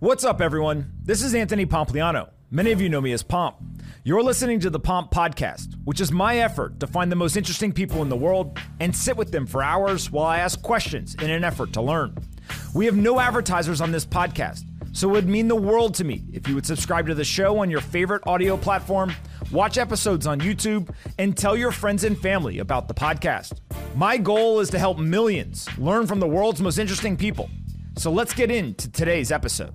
What's up, everyone? This is Anthony Pompliano. Many of you know me as Pomp. You're listening to the Pomp Podcast, which is my effort to find the most interesting people in the world and sit with them for hours while I ask questions in an effort to learn. We have no advertisers on this podcast, so it would mean the world to me if you would subscribe to the show on your favorite audio platform, watch episodes on YouTube, and tell your friends and family about the podcast. My goal is to help millions learn from the world's most interesting people. So let's get into today's episode.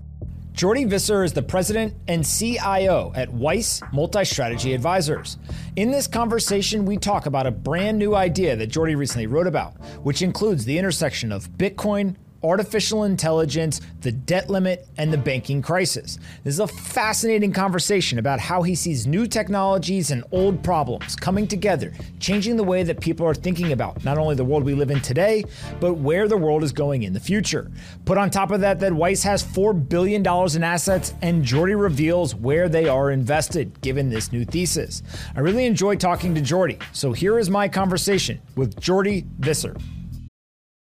Jordi Visser is the president and CIO at Weiss Multi Strategy Advisors. In this conversation, we talk about a brand new idea that Jordi recently wrote about, which includes the intersection of Bitcoin, artificial intelligence, the debt limit, and the banking crisis. This is a fascinating conversation about how he sees new technologies and old problems coming together, changing the way that people are thinking about not only the world we live in today, but where the world is going in the future. Put on top of that, that Weiss has $4 billion in assets, and Jordi reveals where they are invested, given this new thesis. I really enjoy talking to Jordi, so here is my conversation with Jordi Visser.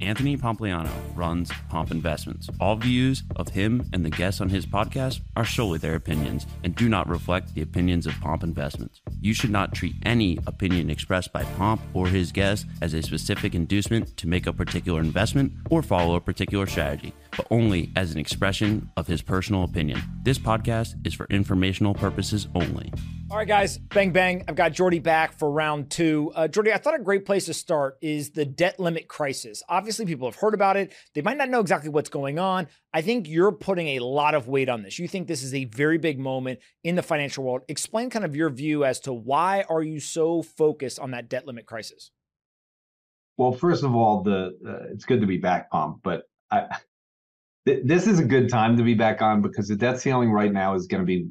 Anthony Pompliano runs Pomp Investments. All views of him and the guests on his podcast are solely their opinions and do not reflect the opinions of Pomp Investments. You should not treat any opinion expressed by Pomp or his guests as a specific inducement to make a particular investment or follow a particular strategy, but only as an expression of his personal opinion. This podcast is for informational purposes only. All right, guys, bang, bang. I've got Jordi back for round two. Uh, Jordi, I thought a great place to start is the debt limit crisis. Obviously, people have heard about it. They might not know exactly what's going on. I think you're putting a lot of weight on this. You think this is a very big moment in the financial world. Explain kind of your view as to why are you so focused on that debt limit crisis? Well, first of all, the uh, it's good to be back, Pomp, but I, th- this is a good time to be back on because the debt ceiling right now is going to be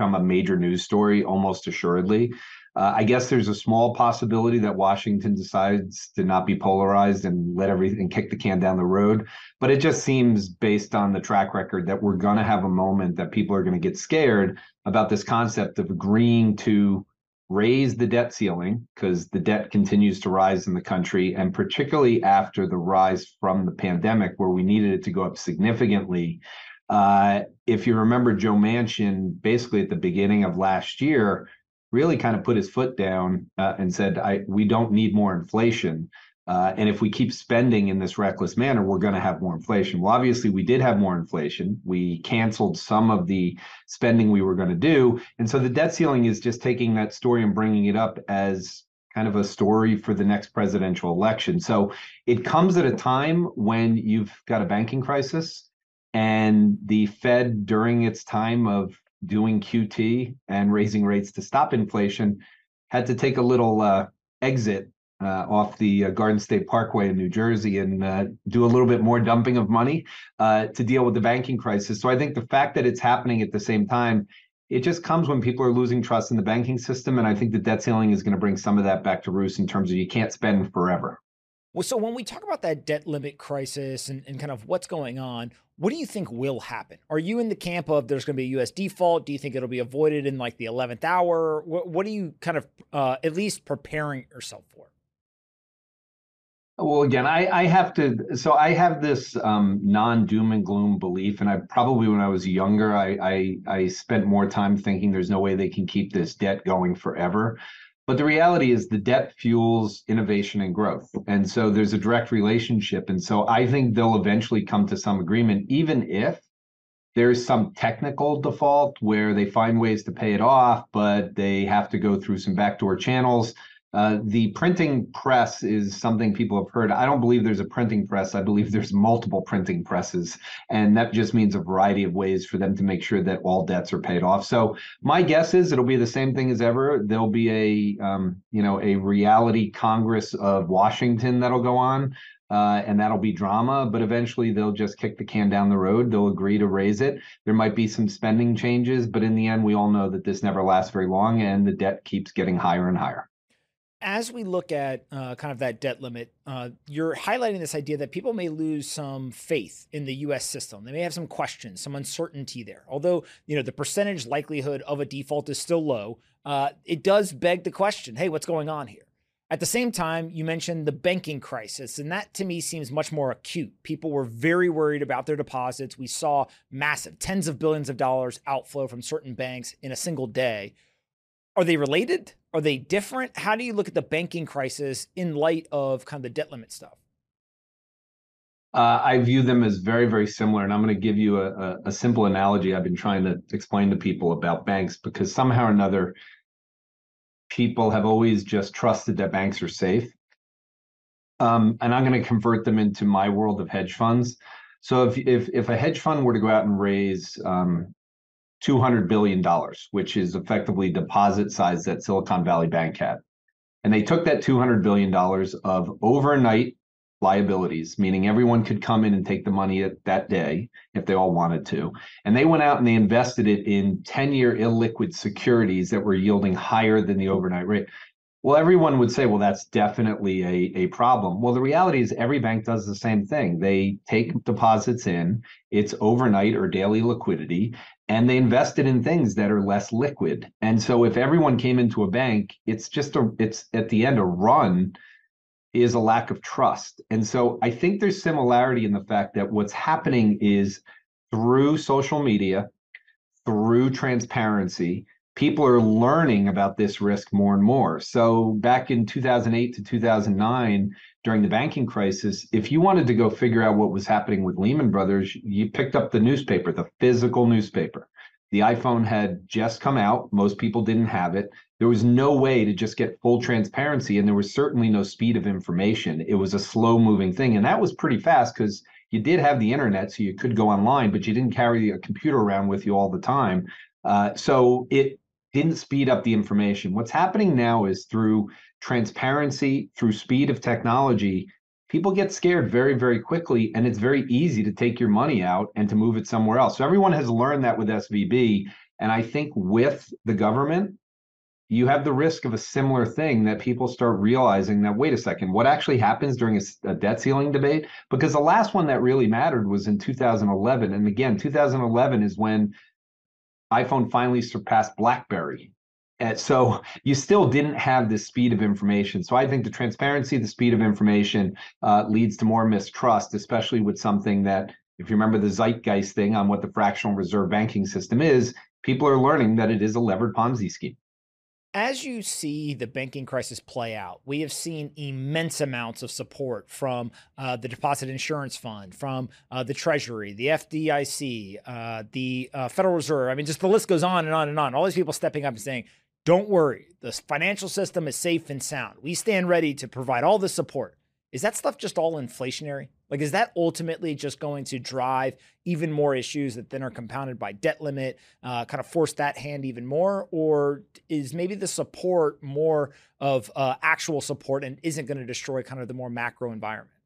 become a major news story almost assuredly. Uh, I guess there's a small possibility that Washington decides to not be polarized and let everything kick the can down the road. But it just seems, based on the track record, that we're going to have a moment that people are going to get scared about this concept of agreeing to raise the debt ceiling because the debt continues to rise in the country. And particularly after the rise from the pandemic, where we needed it to go up significantly, uh, if you remember, Joe Manchin, basically at the beginning of last year, really kind of put his foot down uh, and said, "I we don't need more inflation." Uh, and if we keep spending in this reckless manner, we're going to have more inflation. Well, obviously, we did have more inflation. We canceled some of the spending we were going to do. And so the debt ceiling is just taking that story and bringing it up as kind of a story for the next presidential election. So it comes at a time when you've got a banking crisis and the Fed, during its time of doing QT and raising rates to stop inflation, had to take a little uh, exit uh, off the uh, Garden State Parkway in New Jersey and uh, do a little bit more dumping of money uh, to deal with the banking crisis. So I think the fact that it's happening at the same time, it just comes when people are losing trust in the banking system. And I think the debt ceiling is going to bring some of that back to roost in terms of you can't spend forever. Well, so when we talk about that debt limit crisis and, and kind of what's going on, what do you think will happen? Are you in the camp of there's going to be a U.S. default? Do you think it'll be avoided in like the 11th hour? What, what are you kind of uh, at least preparing yourself for? Well, again, I, I have to. So I have this um, non doom and gloom belief, and I probably when I was younger, I, I I spent more time thinking there's no way they can keep this debt going forever. But the reality is the debt fuels innovation and growth. And so there's a direct relationship. And so I think they'll eventually come to some agreement, even if there's some technical default where they find ways to pay it off, but they have to go through some backdoor channels. Uh, the printing press is something people have heard. I don't believe there's a printing press. I believe there's multiple printing presses. And that just means a variety of ways for them to make sure that all debts are paid off. So my guess is it'll be the same thing as ever. There'll be a, um, you know, a reality Congress of Washington that'll go on. uh, and that'll be drama. But eventually, they'll just kick the can down the road. They'll agree to raise it. There might be some spending changes, but in the end, we all know that this never lasts very long, and the debt keeps getting higher and higher. As we look at uh, kind of that debt limit, uh, you're highlighting this idea that people may lose some faith in the U.S. system. They may have some questions, some uncertainty there. Although you know the percentage likelihood of a default is still low, uh, it does beg the question: Hey, what's going on here? At the same time, you mentioned the banking crisis, and that to me seems much more acute. People were very worried about their deposits. We saw massive, tens of billions of dollars outflow from certain banks in a single day. Are they related? Are they different? How do you look at the banking crisis in light of kind of the debt limit stuff? Uh, I view them as very, very similar. And I'm going to give you a, a, a simple analogy I've been trying to explain to people about banks because somehow or another, people have always just trusted that banks are safe. Um, and I'm going to convert them into my world of hedge funds. So if if if a hedge fund were to go out and raise um, 200 billion dollars, which is effectively deposit size that Silicon Valley Bank had, and they took that 200 billion dollars of overnight liabilities, meaning everyone could come in and take the money at that day if they all wanted to. And they went out and they invested it in 10 year illiquid securities that were yielding higher than the overnight rate. Well, everyone would say, well, that's definitely a, a problem. Well, the reality is every bank does the same thing. They take deposits in, it's overnight or daily liquidity, and they invested in things that are less liquid. And so if everyone came into a bank, it's just a it's at the end a run is a lack of trust. And so I think there's similarity in the fact that what's happening is through social media, through transparency, people are learning about this risk more and more. So back in 2008 to 2009, during the banking crisis, if you wanted to go figure out what was happening with Lehman Brothers, you picked up the newspaper, the physical newspaper. The iPhone had just come out. Most people didn't have it. There was no way to just get full transparency, and there was certainly no speed of information. It was a slow moving thing. And that was pretty fast because you did have the internet, so you could go online, but you didn't carry a computer around with you all the time. Uh, so it didn't speed up the information. What's happening now is through transparency, through speed of technology, people get scared very, very quickly, and it's very easy to take your money out and to move it somewhere else. So everyone has learned that with SVB. And I think with the government, you have the risk of a similar thing that people start realizing that wait a second what actually happens during a, a, debt ceiling debate because the last one that really mattered was in 2011 and again 2011 is when iphone finally surpassed blackberry and so you still didn't have the speed of information. So I think the transparency, the speed of information uh, leads to more mistrust, especially with something that, if you remember the zeitgeist thing on what the fractional reserve banking system is, people are learning that it is a levered Ponzi scheme. As you see the banking crisis play out, we have seen immense amounts of support from uh, the Deposit Insurance Fund, from uh, the Treasury, the FDIC, uh, the uh, Federal Reserve. I mean, just the list goes on and on and on. All these people stepping up and saying, don't worry, the financial system is safe and sound. We stand ready to provide all the support. Is that stuff just all inflationary? Like, is that ultimately just going to drive even more issues that then are compounded by debt limit, uh, kind of force that hand even more? Or is maybe the support more of uh, actual support and isn't going to destroy kind of the more macro environment?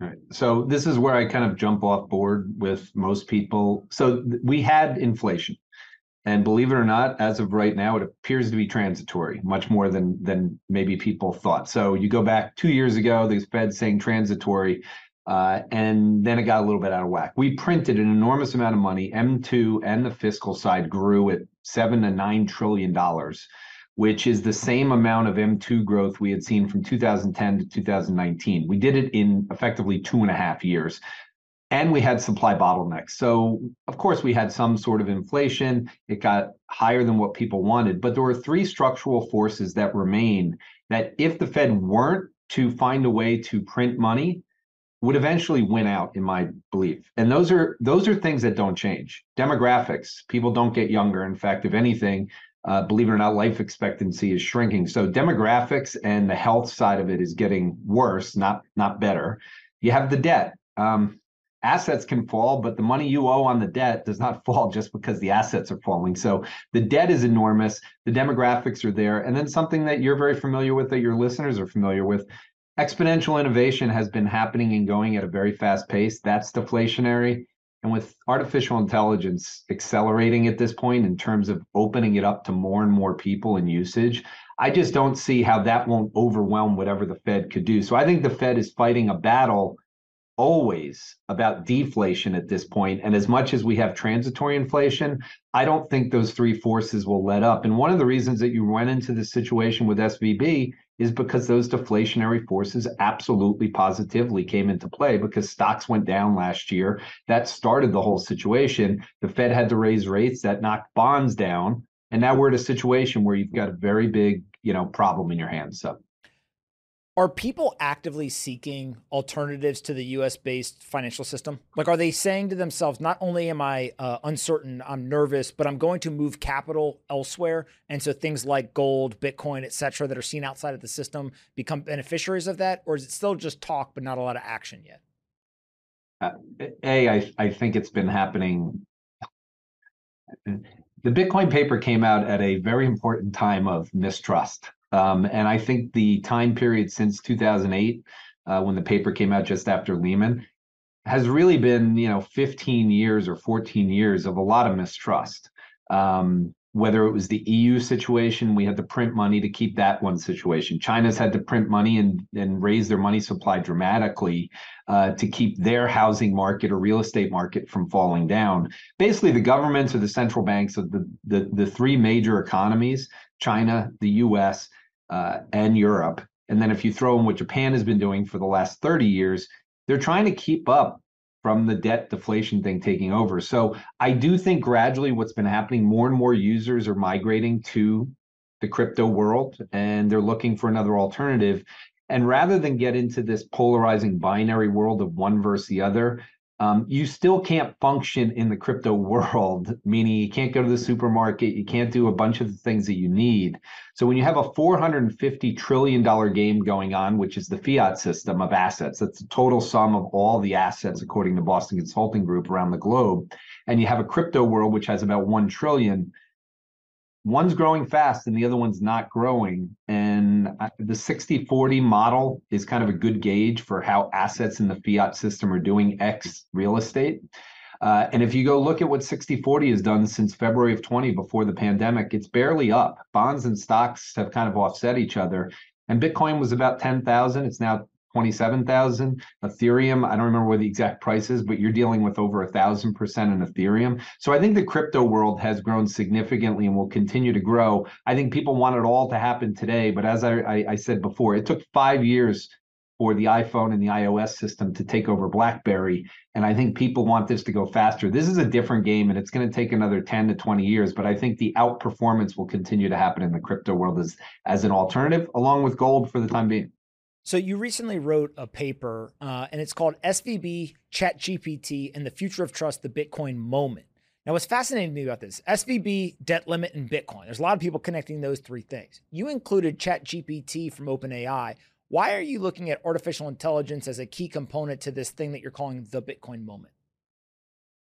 Right. So this is where I kind of jump off board with most people. So th- we had inflation. And believe it or not, as of right now, it appears to be transitory, much more than than maybe people thought. So you go back two years ago, the Fed saying transitory, uh, and then it got a little bit out of whack. We printed an enormous amount of money. M2 and the fiscal side grew at seven to nine trillion dollars, which is the same amount of M2 growth we had seen from 2010 to 2019. We did it in effectively two and a half years and we had supply bottlenecks. So, of course, we had some sort of inflation. It got higher than what people wanted. But there were three structural forces that remain that, if the Fed weren't to find a way to print money, would eventually win out, in my belief. And those are those are things that don't change. Demographics: people don't get younger. In fact, if anything, uh, believe it or not, life expectancy is shrinking. So demographics and the health side of it is getting worse, not not better. You have the debt. Um, assets can fall, but the money you owe on the debt does not fall just because the assets are falling. So the debt is enormous. The demographics are there. And then something that you're very familiar with, that your listeners are familiar with, exponential innovation has been happening and going at a very fast pace. That's deflationary. And with artificial intelligence accelerating at this point in terms of opening it up to more and more people and usage, I just don't see how that won't overwhelm whatever the Fed could do. So I think the Fed is fighting a battle always about deflation at this point. And as much as we have transitory inflation, I don't think those three forces will let up. And one of the reasons that you went into this situation with SVB is because those deflationary forces absolutely positively came into play because stocks went down last year. That started the whole situation. The Fed had to raise rates that knocked bonds down. And now we're at a situation where you've got a very big, you know, problem in your hands. So are people actively seeking alternatives to the US based financial system? Like, are they saying to themselves, not only am I uh, uncertain, I'm nervous, but I'm going to move capital elsewhere? And so things like gold, Bitcoin, et cetera, that are seen outside of the system become beneficiaries of that? Or is it still just talk, but not a lot of action yet? Uh, a, I, I think it's been happening. The Bitcoin paper came out at a very important time of mistrust um, and I think the time period since 2008, uh, when the paper came out just after Lehman, has really been, you know, 15 years or 14 years of a lot of mistrust. Um, whether it was the EU situation, we had to print money to keep that one situation. China's had to print money and, and raise their money supply dramatically uh, to keep their housing market or real estate market from falling down. Basically, the governments or the central banks of the, the, the three major economies, China, the US, uh, and Europe. And then if you throw in what Japan has been doing for the last 30 years, they're trying to keep up from the debt deflation thing taking over. So I do think gradually what's been happening, more and more users are migrating to the crypto world and they're looking for another alternative. And rather than get into this polarizing binary world of one versus the other, um, you still can't function in the crypto world, meaning you can't go to the supermarket, you can't do a bunch of the things that you need. So when you have a $450 trillion game going on, which is the fiat system of assets, that's the total sum of all the assets according to Boston Consulting Group around the globe, and you have a crypto world which has about 1 trillion, one's growing fast and the other one's not growing. And the 60 40 model is kind of a good gauge for how assets in the fiat system are doing X real estate. Uh, and if you go look at what 60 40 has done since February of 20 before the pandemic, it's barely up. Bonds and stocks have kind of offset each other. And Bitcoin was about 10,000. It's now 27,000. Ethereum, I don't remember what the exact price is, but you're dealing with over a thousand percent in Ethereum. So I think the crypto world has grown significantly and will continue to grow. I think people want it all to happen today, but as I, I, I said before, it took five years for the iPhone and the iOS system to take over BlackBerry. And I think people want this to go faster. This is a different game and it's going to take another 10 to 20 years, but I think the outperformance will continue to happen in the crypto world as, as an alternative, along with gold for the time being. So you recently wrote a paper, uh, and it's called SVB, ChatGPT, and the Future of Trust: The Bitcoin Moment. Now, what's fascinating to me about this SVB, debt limit, and Bitcoin. There's a lot of people connecting those three things. You included ChatGPT from OpenAI. Why are you looking at artificial intelligence as a key component to this thing that you're calling the Bitcoin moment?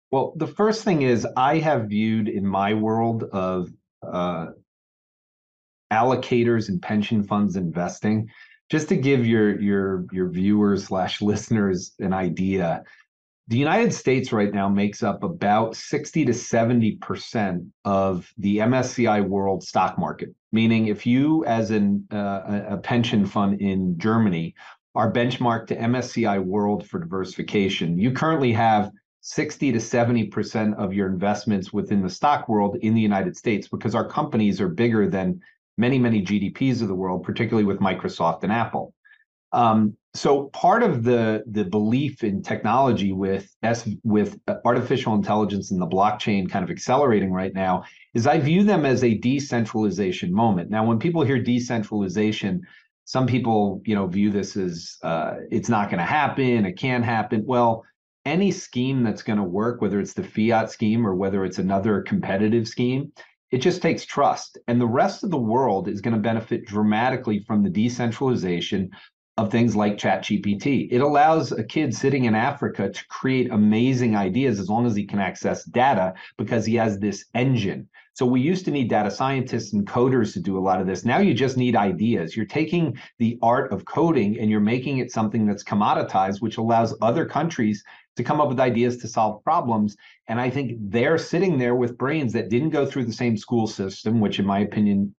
Well, the first thing is I have viewed in my world of uh, allocators and pension funds investing just to give your your your viewers slash listeners an idea the united states right now makes up about 60 to 70 percent of the msci world stock market. Meaning if you as an uh, a pension fund in germany are benchmarked to msci world for diversification you currently have 60 to 70 percent of your investments within the stock world in the united states because our companies are bigger than many, many GDPs of the world, particularly with Microsoft and Apple. Um, so part of the the belief in technology with S, with artificial intelligence and the blockchain kind of accelerating right now is I view them as a decentralization moment. Now, when people hear decentralization, some people you know view this as uh, it's not going to happen, it can't happen. Well, any scheme that's going to work, whether it's the fiat scheme or whether it's another competitive scheme, it just takes trust. And the rest of the world is going to benefit dramatically from the decentralization of things like ChatGPT. It allows a kid sitting in Africa to create amazing ideas as long as he can access data because he has this engine. So we used to need data scientists and coders to do a lot of this. Now you just need ideas. You're taking the art of coding and you're making it something that's commoditized, which allows other countries to come up with ideas to solve problems. And I think they're sitting there with brains that didn't go through the same school system, which in my opinion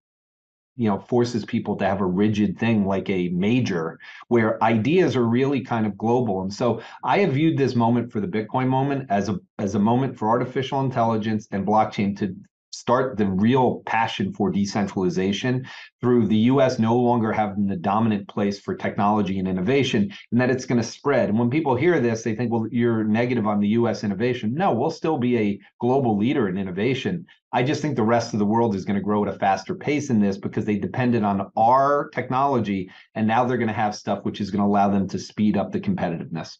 you know forces people to have a rigid thing like a major where ideas are really kind of global and so i have viewed this moment for the bitcoin moment as a as a moment for artificial intelligence and blockchain to start the real passion for decentralization through the US no longer having the dominant place for technology and innovation, and that it's going to spread. And when people hear this, they think, well, you're negative on the US innovation. No, we'll still be a global leader in innovation. I just think the rest of the world is going to grow at a faster pace in this because they depended on our technology, and now they're going to have stuff which is going to allow them to speed up the competitiveness.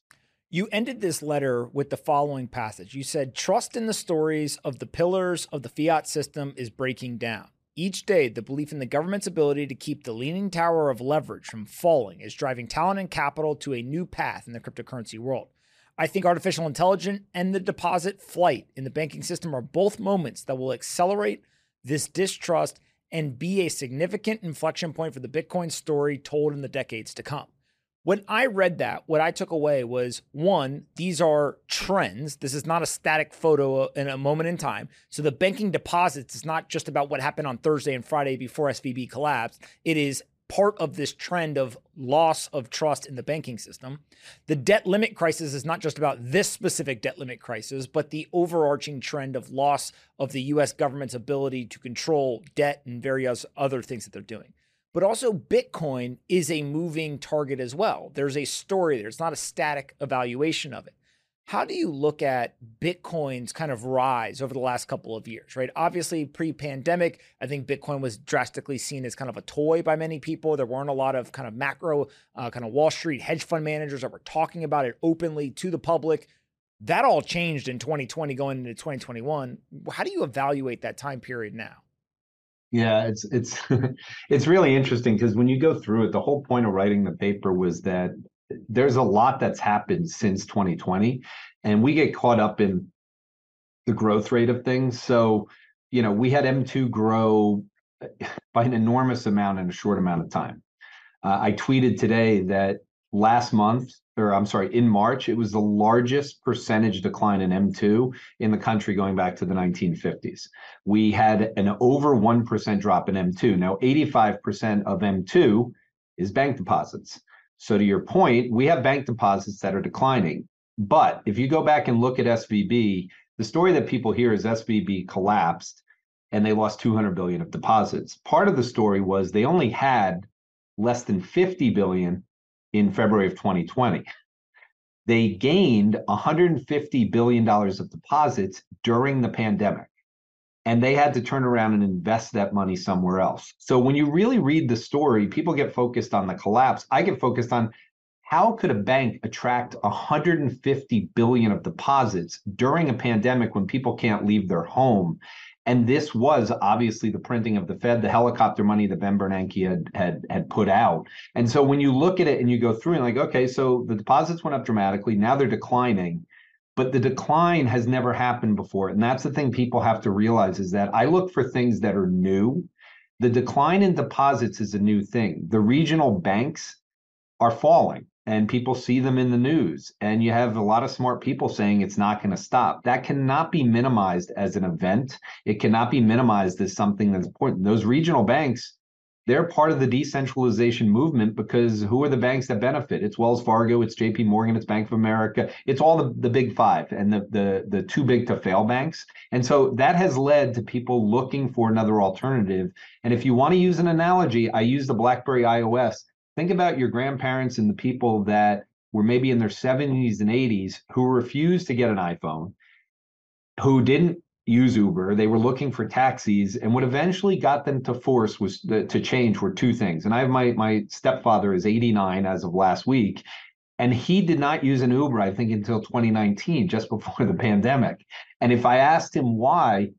You ended this letter with the following passage. You said, Trust in the stories of the pillars of the fiat system is breaking down. Each day, the belief in the government's ability to keep the leaning tower of leverage from falling is driving talent and capital to a new path in the cryptocurrency world. I think artificial intelligence and the deposit flight in the banking system are both moments that will accelerate this distrust and be a significant inflection point for the Bitcoin story told in the decades to come. When I read that, what I took away was one, these are trends. This is not a static photo uh, in a moment in time. So the banking deposits is not just about what happened on Thursday and Friday before SVB collapsed. It is part of this trend of loss of trust in the banking system. The debt limit crisis is not just about this specific debt limit crisis, but the overarching trend of loss of the US government's ability to control debt and various other things that they're doing. But also, Bitcoin is a moving target as well. There's a story there, it's not a static evaluation of it. How do you look at Bitcoin's kind of rise over the last couple of years, right? Obviously, pre pandemic, I think Bitcoin was drastically seen as kind of a toy by many people. There weren't a lot of kind of macro, uh, kind of Wall Street hedge fund managers that were talking about it openly to the public. That all changed in 2020 going into 2021. How do you evaluate that time period now? Yeah, it's it's it's really interesting because when you go through it, the whole point of writing the paper was that there's a lot that's happened since 2020, and we get caught up in the growth rate of things. So, you know, we had M2 grow by an enormous amount in a short amount of time. Uh, I tweeted today that last month, or I'm sorry, in March, it was the largest percentage decline in M2 in the country going back to the 1950s. We had an over 1% drop in M2. Now, 85% of M2 is bank deposits. So, to your point, we have bank deposits that are declining. But if you go back and look at SVB, the story that people hear is SVB collapsed and they lost 200 billion of deposits. Part of the story was they only had less than 50 billion in February of 2020. They gained $150 billion of deposits during the pandemic, and they had to turn around and invest that money somewhere else. So when you really read the story, people get focused on the collapse. I get focused on how could a bank attract 150 billion of deposits during a pandemic when people can't leave their home and this was obviously the printing of the Fed, the helicopter money that Ben Bernanke had had had put out. And so when you look at it and you go through and like, okay, so the deposits went up dramatically. Now they're declining, but the decline has never happened before. And that's the thing people have to realize is that I look for things that are new. The decline in deposits is a new thing. The regional banks are falling and people see them in the news and you have a lot of smart people saying it's not going to stop. That cannot be minimized as an event. It cannot be minimized as something that's important. Those regional banks they're part of the decentralization movement because who are the banks that benefit? It's wells fargo it's jp morgan it's bank of america. It's all the, the big five and the, the the too big to fail banks. And so that has led to people looking for another alternative. And if you want to use an analogy i use the blackberry ios think about your grandparents and the people that were maybe in their 70s and 80s who refused to get an iPhone, who didn't use Uber. They were looking for taxis, and what eventually got them to force was the, to change were two things. And I have my my stepfather is 89 as of last week, and he did not use an Uber, I think, until 2019, just before the pandemic. And if I asked him why,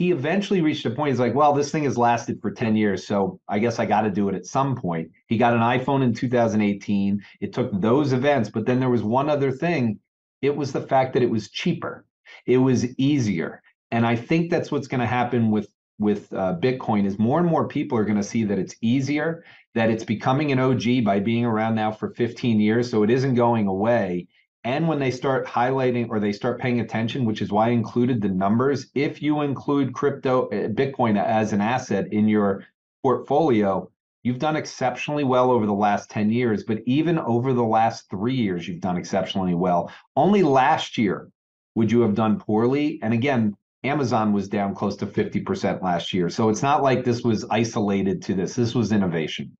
he eventually reached a point. He's like, well, this thing has lasted for 10 years. So I guess I got to do it at some point. He got an iPhone in 2018. It took those events. But then there was one other thing it was the fact that it was cheaper, it was easier. And I think that's what's going to happen with with uh, Bitcoin is more and more people are going to see that it's easier, that it's becoming an OG by being around now for 15 years, so it isn't going away. And when they start highlighting or they start paying attention, which is why I included the numbers, if you include crypto uh, Bitcoin as an asset in your portfolio, you've done exceptionally well over the last 10 years. But even over the last three years, you've done exceptionally well. Only last year would you have done poorly. And again, Amazon was down close to 50% last year. So it's not like this was isolated to this. This was innovation.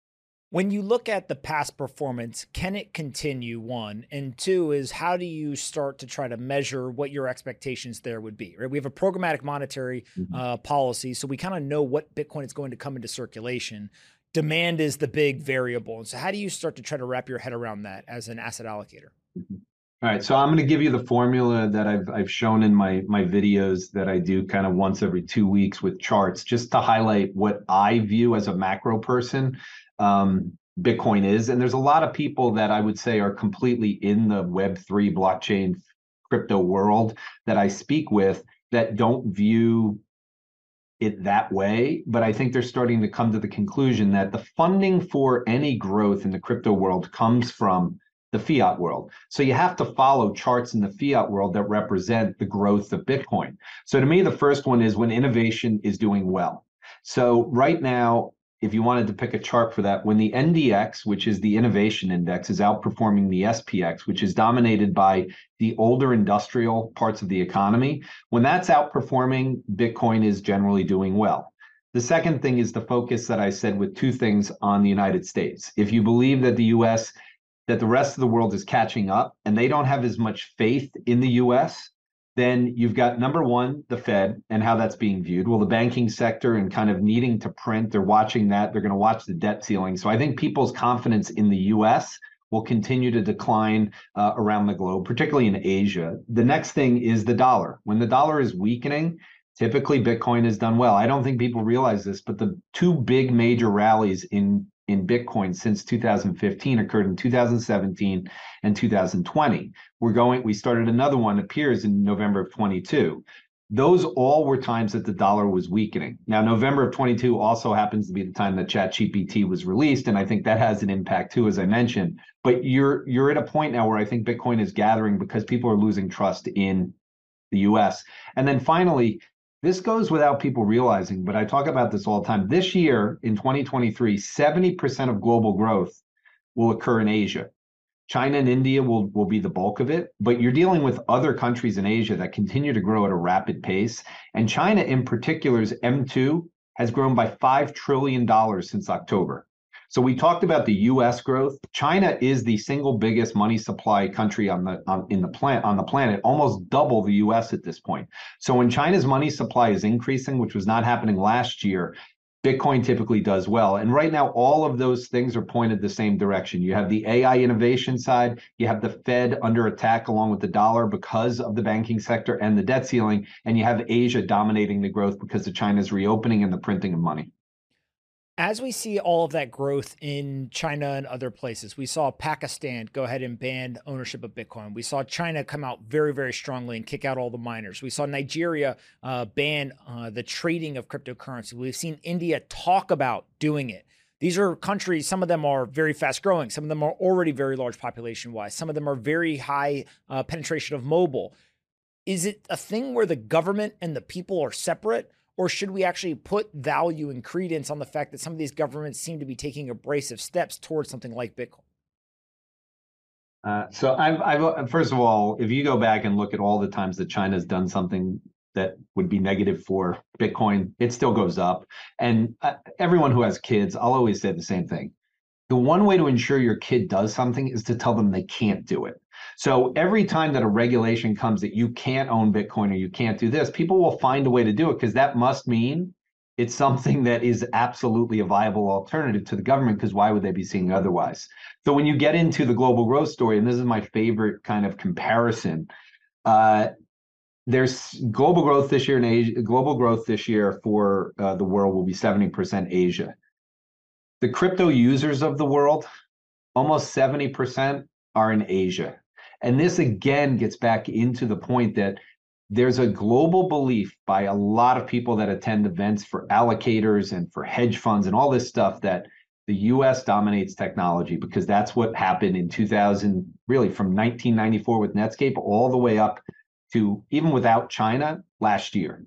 When you look at the past performance, can it continue? One and two is how do you start to try to measure what your expectations there would be? Right, we have a programmatic monetary mm-hmm. uh, policy, so we kind of know what Bitcoin is going to come into circulation. Demand is the big variable, and so how do you start to try to wrap your head around that as an asset allocator? Mm-hmm. All right, so I'm going to give you the formula that I've I've shown in my my videos that I do kind of once every two weeks with charts, just to highlight what I view as a macro person um, Bitcoin is. And there's a lot of people that I would say are completely in the Web3 blockchain crypto world that I speak with that don't view it that way. But I think they're starting to come to the conclusion that the funding for any growth in the crypto world comes from the fiat world. So you have to follow charts in the fiat world that represent the growth of Bitcoin. So to me, the first one is when innovation is doing well. So right now, if you wanted to pick a chart for that, when the NDX, which is the innovation index, is outperforming the SPX, which is dominated by the older industrial parts of the economy, when that's outperforming, Bitcoin is generally doing well. The second thing is the focus that I said with two things on the United States. If you believe that the US, that the rest of the world is catching up and they don't have as much faith in the US, then you've got number one, the Fed and how that's being viewed. Well, the banking sector and kind of needing to print, they're watching that. They're going to watch the debt ceiling. So I think people's confidence in the US will continue to decline uh, around the globe, particularly in Asia. The next thing is the dollar. When the dollar is weakening, typically Bitcoin has done well. I don't think people realize this, but the two big major rallies in in Bitcoin since 2015 occurred in 2017 and 2020. We're going, we started another one, appears in November of 22. Those all were times that the dollar was weakening. Now, November of 22 also happens to be the time that ChatGPT was released, and I think that has an impact too, as I mentioned. But you're you're at a point now where I think Bitcoin is gathering because people are losing trust in the US. And then finally, this goes without people realizing, but I talk about this all the time. This year in 2023, 70% of global growth will occur in Asia. China and India will, will be the bulk of it, but you're dealing with other countries in Asia that continue to grow at a rapid pace. And China, in particular's M2, has grown by $5 trillion since October. So we talked about the U.S. growth. China is the single biggest money supply country on the on, in the plant on the planet, almost double the U.S. at this point. So when China's money supply is increasing, which was not happening last year, Bitcoin typically does well. And right now, all of those things are pointed the same direction. You have the AI innovation side, you have the Fed under attack along with the dollar because of the banking sector and the debt ceiling, and you have Asia dominating the growth because of China's reopening and the printing of money as we see all of that growth in China and other places, we saw Pakistan go ahead and ban ownership of Bitcoin. We saw China come out very, very strongly and kick out all the miners. We saw Nigeria uh, ban uh, the trading of cryptocurrency. We've seen India talk about doing it. These are countries, some of them are very fast growing. Some of them are already very large population wise. Some of them are very high uh, penetration of mobile. Is it a thing where the government and the people are separate? Or should we actually put value and credence on the fact that some of these governments seem to be taking abrasive steps towards something like Bitcoin? Uh, so I've, I've, uh, first of all, if you go back and look at all the times that China's done something that would be negative for Bitcoin, it still goes up. And uh, everyone who has kids, I'll always say the same thing. The one way to ensure your kid does something is to tell them they can't do it. So every time that a regulation comes that you can't own Bitcoin or you can't do this, people will find a way to do it because that must mean it's something that is absolutely a viable alternative to the government because why would they be seeing otherwise? So when you get into the global growth story, and this is my favorite kind of comparison, uh, there's global growth this year in Asia. Global growth this year for uh, the world will be 70% Asia. The crypto users of the world, almost 70% are in Asia. And this again gets back into the point that there's a global belief by a lot of people that attend events for allocators and for hedge funds and all this stuff that the US dominates technology because that's what happened in 2000, really from 1994 with Netscape all the way up to even without China last year.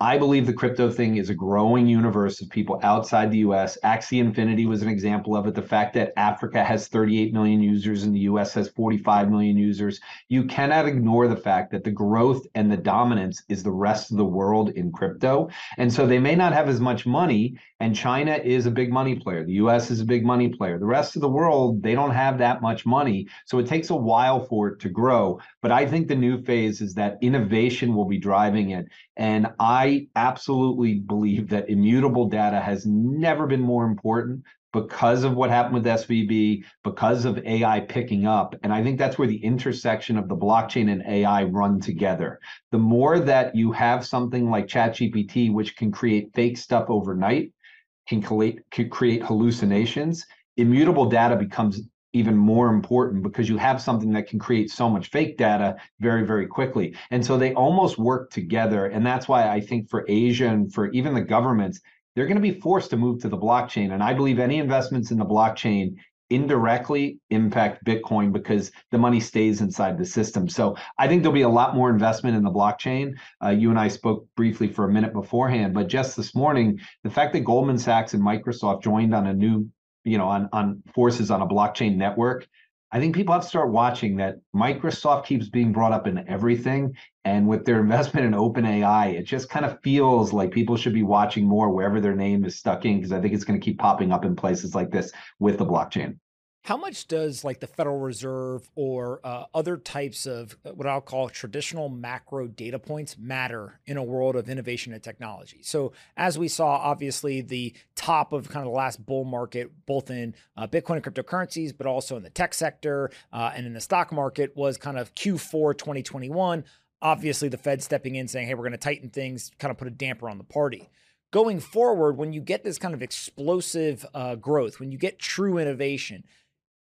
I believe the crypto thing is a growing universe of people outside the US. Axie Infinity was an example of it. The fact that Africa has 38 million users and the US has 45 million users. You cannot ignore the fact that the growth and the dominance is the rest of the world in crypto. And so they may not have as much money, and China is a big money player. The US is a big money player. The rest of the world, they don't have that much money. So it takes a while for it to grow. But I think the new phase is that innovation will be driving it. And I absolutely believe that immutable data has never been more important because of what happened with SVB, because of AI picking up. And I think that's where the intersection of the blockchain and AI run together. The more that you have something like ChatGPT, which can create fake stuff overnight, can create, can create hallucinations, immutable data becomes even more important because you have something that can create so much fake data very very quickly. And so they almost work together. And that's why i think for asia and for even the governments they're going to be forced to move to the blockchain. And i believe any investments in the blockchain indirectly impact bitcoin because the money stays inside the system. So i think there'll be a lot more investment in the blockchain. Uh, you and i spoke briefly for a minute beforehand but just this morning the fact that goldman sachs and microsoft joined on a new you know on on forces on a blockchain network i think people have to start watching that microsoft keeps being brought up in everything and with their investment in open ai it just kind of feels like people should be watching more wherever their name is stuck in because i think it's going to keep popping up in places like this with the blockchain how much does like the Federal Reserve or uh, other types of uh, what I'll call traditional macro data points matter in a world of innovation and technology? So, as we saw, obviously the top of kind of the last bull market, both in uh, Bitcoin and cryptocurrencies, but also in the tech sector uh, and in the stock market, was kind of Q4 2021. Obviously, the Fed stepping in saying, "Hey, we're going to tighten things," kind of put a damper on the party going forward, when you get this kind of explosive uh, growth, when you get true innovation,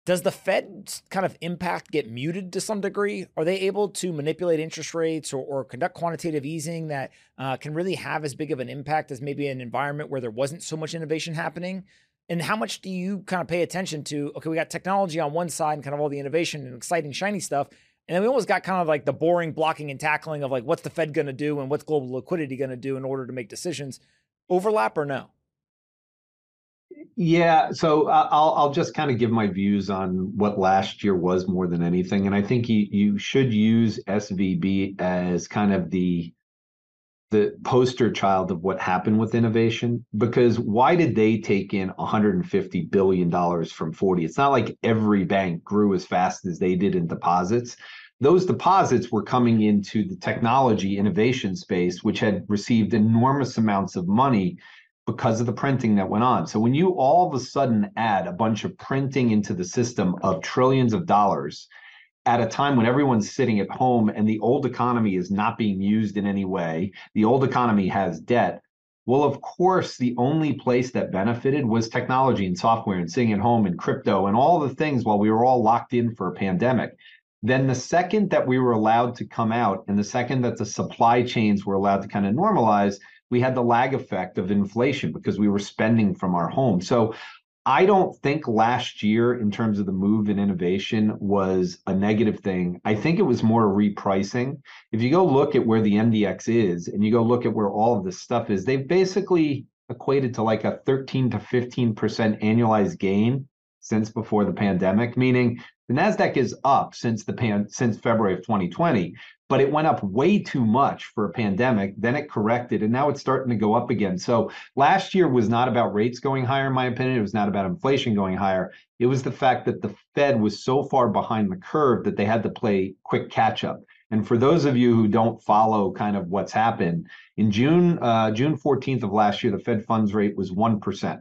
does the Fed kind of impact get muted to some degree? Are they able to manipulate interest rates or, or conduct quantitative easing that uh, can really have as big of an impact as maybe an environment where there wasn't so much innovation happening? And how much do you kind of pay attention to? Okay, we got technology on one side and kind of all the innovation and exciting, shiny stuff. And then we almost got kind of like the boring blocking and tackling of like, what's the Fed going to do and what's global liquidity going to do in order to make decisions? Overlap or no? Yeah, so uh, I'll I'll just kind of give my views on what last year was more than anything, and I think you you should use SVB as kind of the the poster child of what happened with innovation because why did they take in 150 billion dollars from 40 it's not like every bank grew as fast as they did in deposits. Those deposits were coming into the technology innovation space which had received enormous amounts of money because of the printing that went on. So when you all of a sudden add a bunch of printing into the system of trillions of dollars at a time when everyone's sitting at home and the old economy is not being used in any way, the old economy has debt. Well, of course, the only place that benefited was technology and software and sitting at home and crypto and all the things while we were all locked in for a pandemic. Then the second that we were allowed to come out and the second that the supply chains were allowed to kind of normalize, we had the lag effect of inflation because we were spending from our home. So I don't think last year, in terms of the move in innovation, was a negative thing. I think it was more repricing. If you go look at where the NDX is and you go look at where all of this stuff is, they've basically equated to like a 13 to 15% annualized gain since before the pandemic, meaning the Nasdaq is up since the pan since February of 2020, but it went up way too much for a pandemic. Then it corrected, and now it's starting to go up again. So last year was not about rates going higher, in my opinion. It was not about inflation going higher. It was the fact that the Fed was so far behind the curve that they had to play quick catch up. And for those of you who don't follow kind of what's happened, in June uh, June 14th of last year, the Fed funds rate was one percent.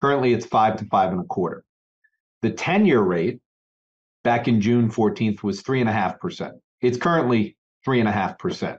Currently, it's five to five and a quarter. The 10 year rate back in June 14th was three and a half percent. It's currently 3.5%.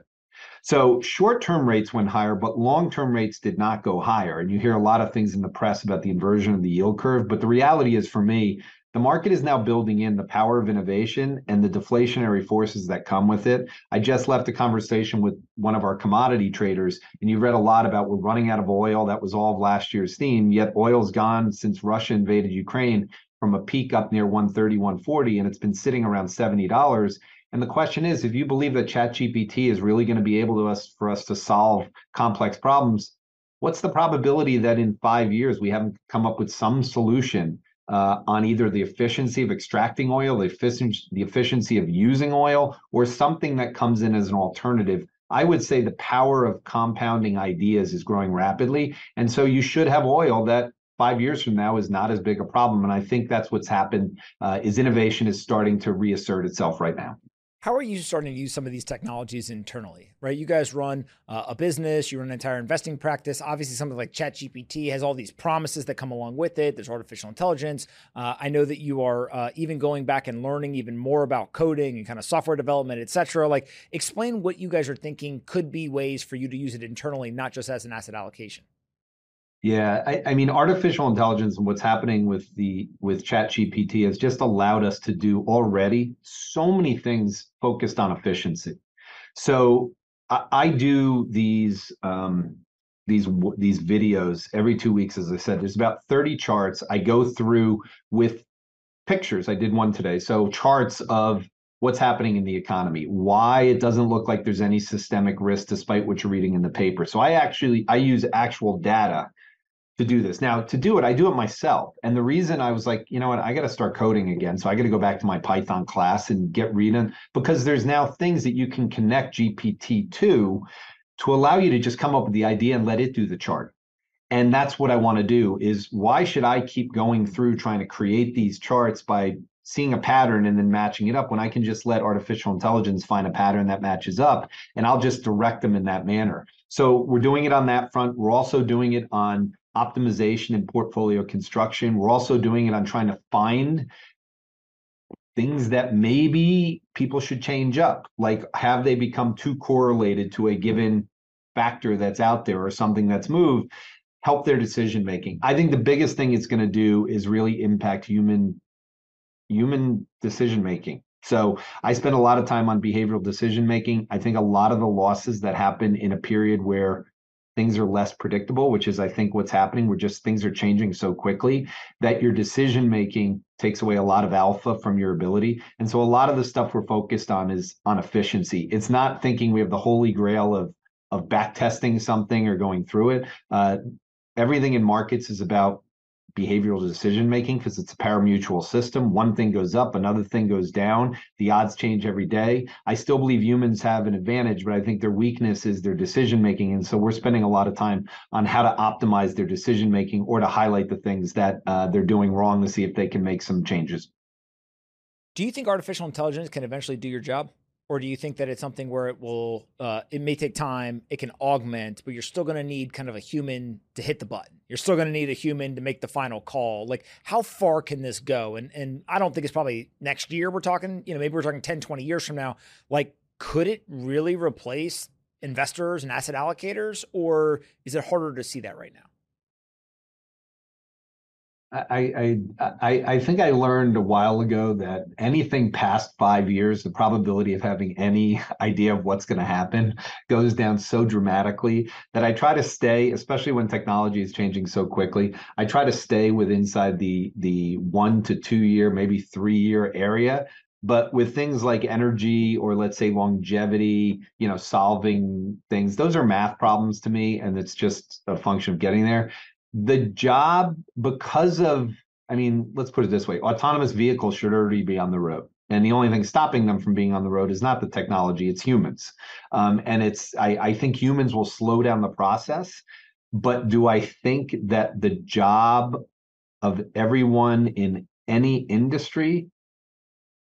So short term rates went higher, but long term rates did not go higher. And you hear a lot of things in the press about the inversion of the yield curve. But the reality is, for me, the market is now building in the power of innovation and the deflationary forces that come with it. I just left a conversation with one of our commodity traders, and you read a lot about we're running out of oil. That was all of last year's theme, yet oil's gone since Russia invaded Ukraine from a peak up near 130, 140, and it's been sitting around $70. And the question is, if you believe that ChatGPT is really going to be able to us for us to solve complex problems, what's the probability that in five years we haven't come up with some solution uh, on either the efficiency of extracting oil, the efficiency, the efficiency of using oil, or something that comes in as an alternative? I would say the power of compounding ideas is growing rapidly. And so you should have oil that five years from now is not as big a problem. And I think that's what's happened uh, is innovation is starting to reassert itself right now. How are you starting to use some of these technologies internally, right? You guys run uh, a business, you run an entire investing practice. Obviously, something like ChatGPT has all these promises that come along with it. There's artificial intelligence. Uh, I know that you are uh, even going back and learning even more about coding and kind of software development, et cetera. Like, explain what you guys are thinking could be ways for you to use it internally, not just as an asset allocation. Yeah, I, I, mean, artificial intelligence and what's happening with the with Chat GPT has just allowed us to do already so many things focused on efficiency. So I, I do these um, these these videos every two weeks. As I said, there's about 30 charts I go through with pictures. I did one today. So charts of what's happening in the economy, why it doesn't look like there's any systemic risk despite what you're reading in the paper. So I actually I use actual data to do this. Now, to do it, I do it myself. And the reason I was like, you know what, I got to start coding again. So I got to go back to my Python class and get reading because there's now things that you can connect GPT to to allow you to just come up with the idea and let it do the chart. And that's what I want to do is why should I keep going through trying to create these charts by seeing a pattern and then matching it up when I can just let artificial intelligence find a pattern that matches up and I'll just direct them in that manner. So we're doing it on that front. We're also doing it on optimization and portfolio construction. We're also doing it on trying to find things that maybe people should change up. Like, have they become too correlated to a given factor that's out there or something that's moved? Help their decision making. I think the biggest thing it's going to do is really impact human human decision making. So I spend a lot of time on behavioral decision making. I think a lot of the losses that happen in a period where things are less predictable, which is I think what's happening. We're just things are changing so quickly that your decision making takes away a lot of alpha from your ability. And so a lot of the stuff we're focused on is on efficiency. It's not thinking we have the holy grail of of back testing something or going through it. Uh, everything in markets is about behavioral decision making because it's a pari-mutuel system. One thing goes up, another thing goes down. The odds change every day. I still believe humans have an advantage, but I think their weakness is their decision making. And so we're spending a lot of time on how to optimize their decision making or to highlight the things that uh, they're doing wrong to see if they can make some changes. Do you think artificial intelligence can eventually do your job? Or do you think that it's something where it will uh, it may take time it can augment but you're still going to need kind of a human to hit the button? You're still going to need a human to make the final call? Like how far can this go? And and i don't think it's probably next year we're talking you know maybe we're talking 10 20 years from now. Like could it really replace investors and asset allocators or is it harder to see that right now I, I I think I learned a while ago that anything past five years, the probability of having any idea of what's going to happen goes down so dramatically that I try to stay, especially when technology is changing so quickly. I try to stay with inside the the one to two year, maybe three year area. But with things like energy or let's say longevity, you know, solving things, those are math problems to me, and it's just a function of getting there the job because of i mean let's put it this way autonomous vehicles should already be on the road. And the only thing stopping them from being on the road is not the technology it's humans. Um, and it's I, I think humans will slow down the process but do i think that the job of everyone in any industry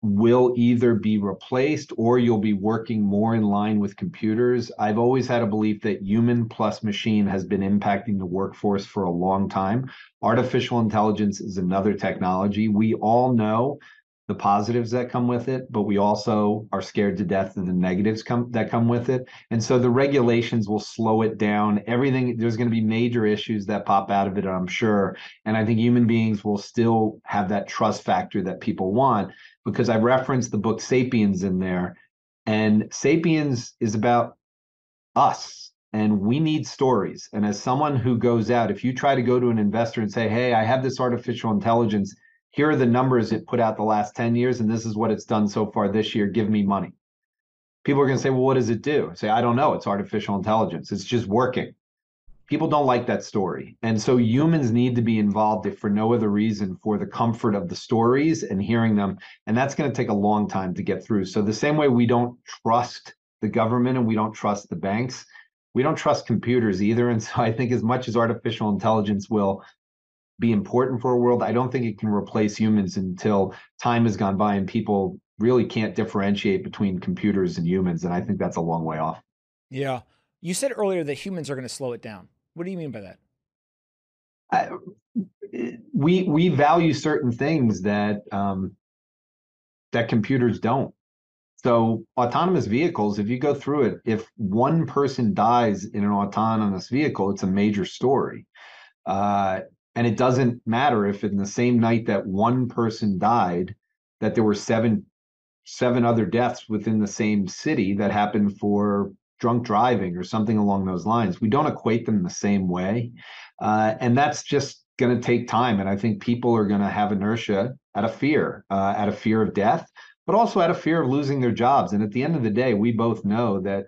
will either be replaced or you'll be working more in line with computers. I've always had a belief that human plus machine has been impacting the workforce for a long time. Artificial intelligence is another technology. We all know the positives that come with it, but we also are scared to death of the negatives come that come with it. And so the regulations will slow it down. Everything there's going to be major issues that pop out of it, I'm sure. And I think human beings will still have that trust factor that people want because I referenced the book Sapiens in there. And Sapiens is about us and we need stories. And as someone who goes out, if you try to go to an investor and say, Hey, I have this artificial intelligence here are the numbers it put out the last 10 years, and this is what it's done so far this year. Give me money. People are going to say, well, what does it do? I say, I don't know. It's artificial intelligence. It's just working. People don't like that story. And so humans need to be involved, if for no other reason, for the comfort of the stories and hearing them. And that's going to take a long time to get through. So, the same way we don't trust the government and we don't trust the banks, we don't trust computers either. And so, I think as much as artificial intelligence will be important for a world. I don't think it can replace humans until time has gone by and people really can't differentiate between computers and humans. And I think that's a long way off. Yeah. You said earlier that humans are going to slow it down. What do you mean by that? I, we we value certain things that um, that computers don't. So autonomous vehicles, if you go through it, if one person dies in an autonomous vehicle, it's a major story. Uh, and it doesn't matter if in the same night that one person died, that there were seven seven other deaths within the same city that happened for drunk driving or something along those lines. We don't equate them the same way, uh, and that's just going to take time. And I think people are going to have inertia out of fear, uh, out of fear of death, but also out of fear of losing their jobs. And at the end of the day, we both know that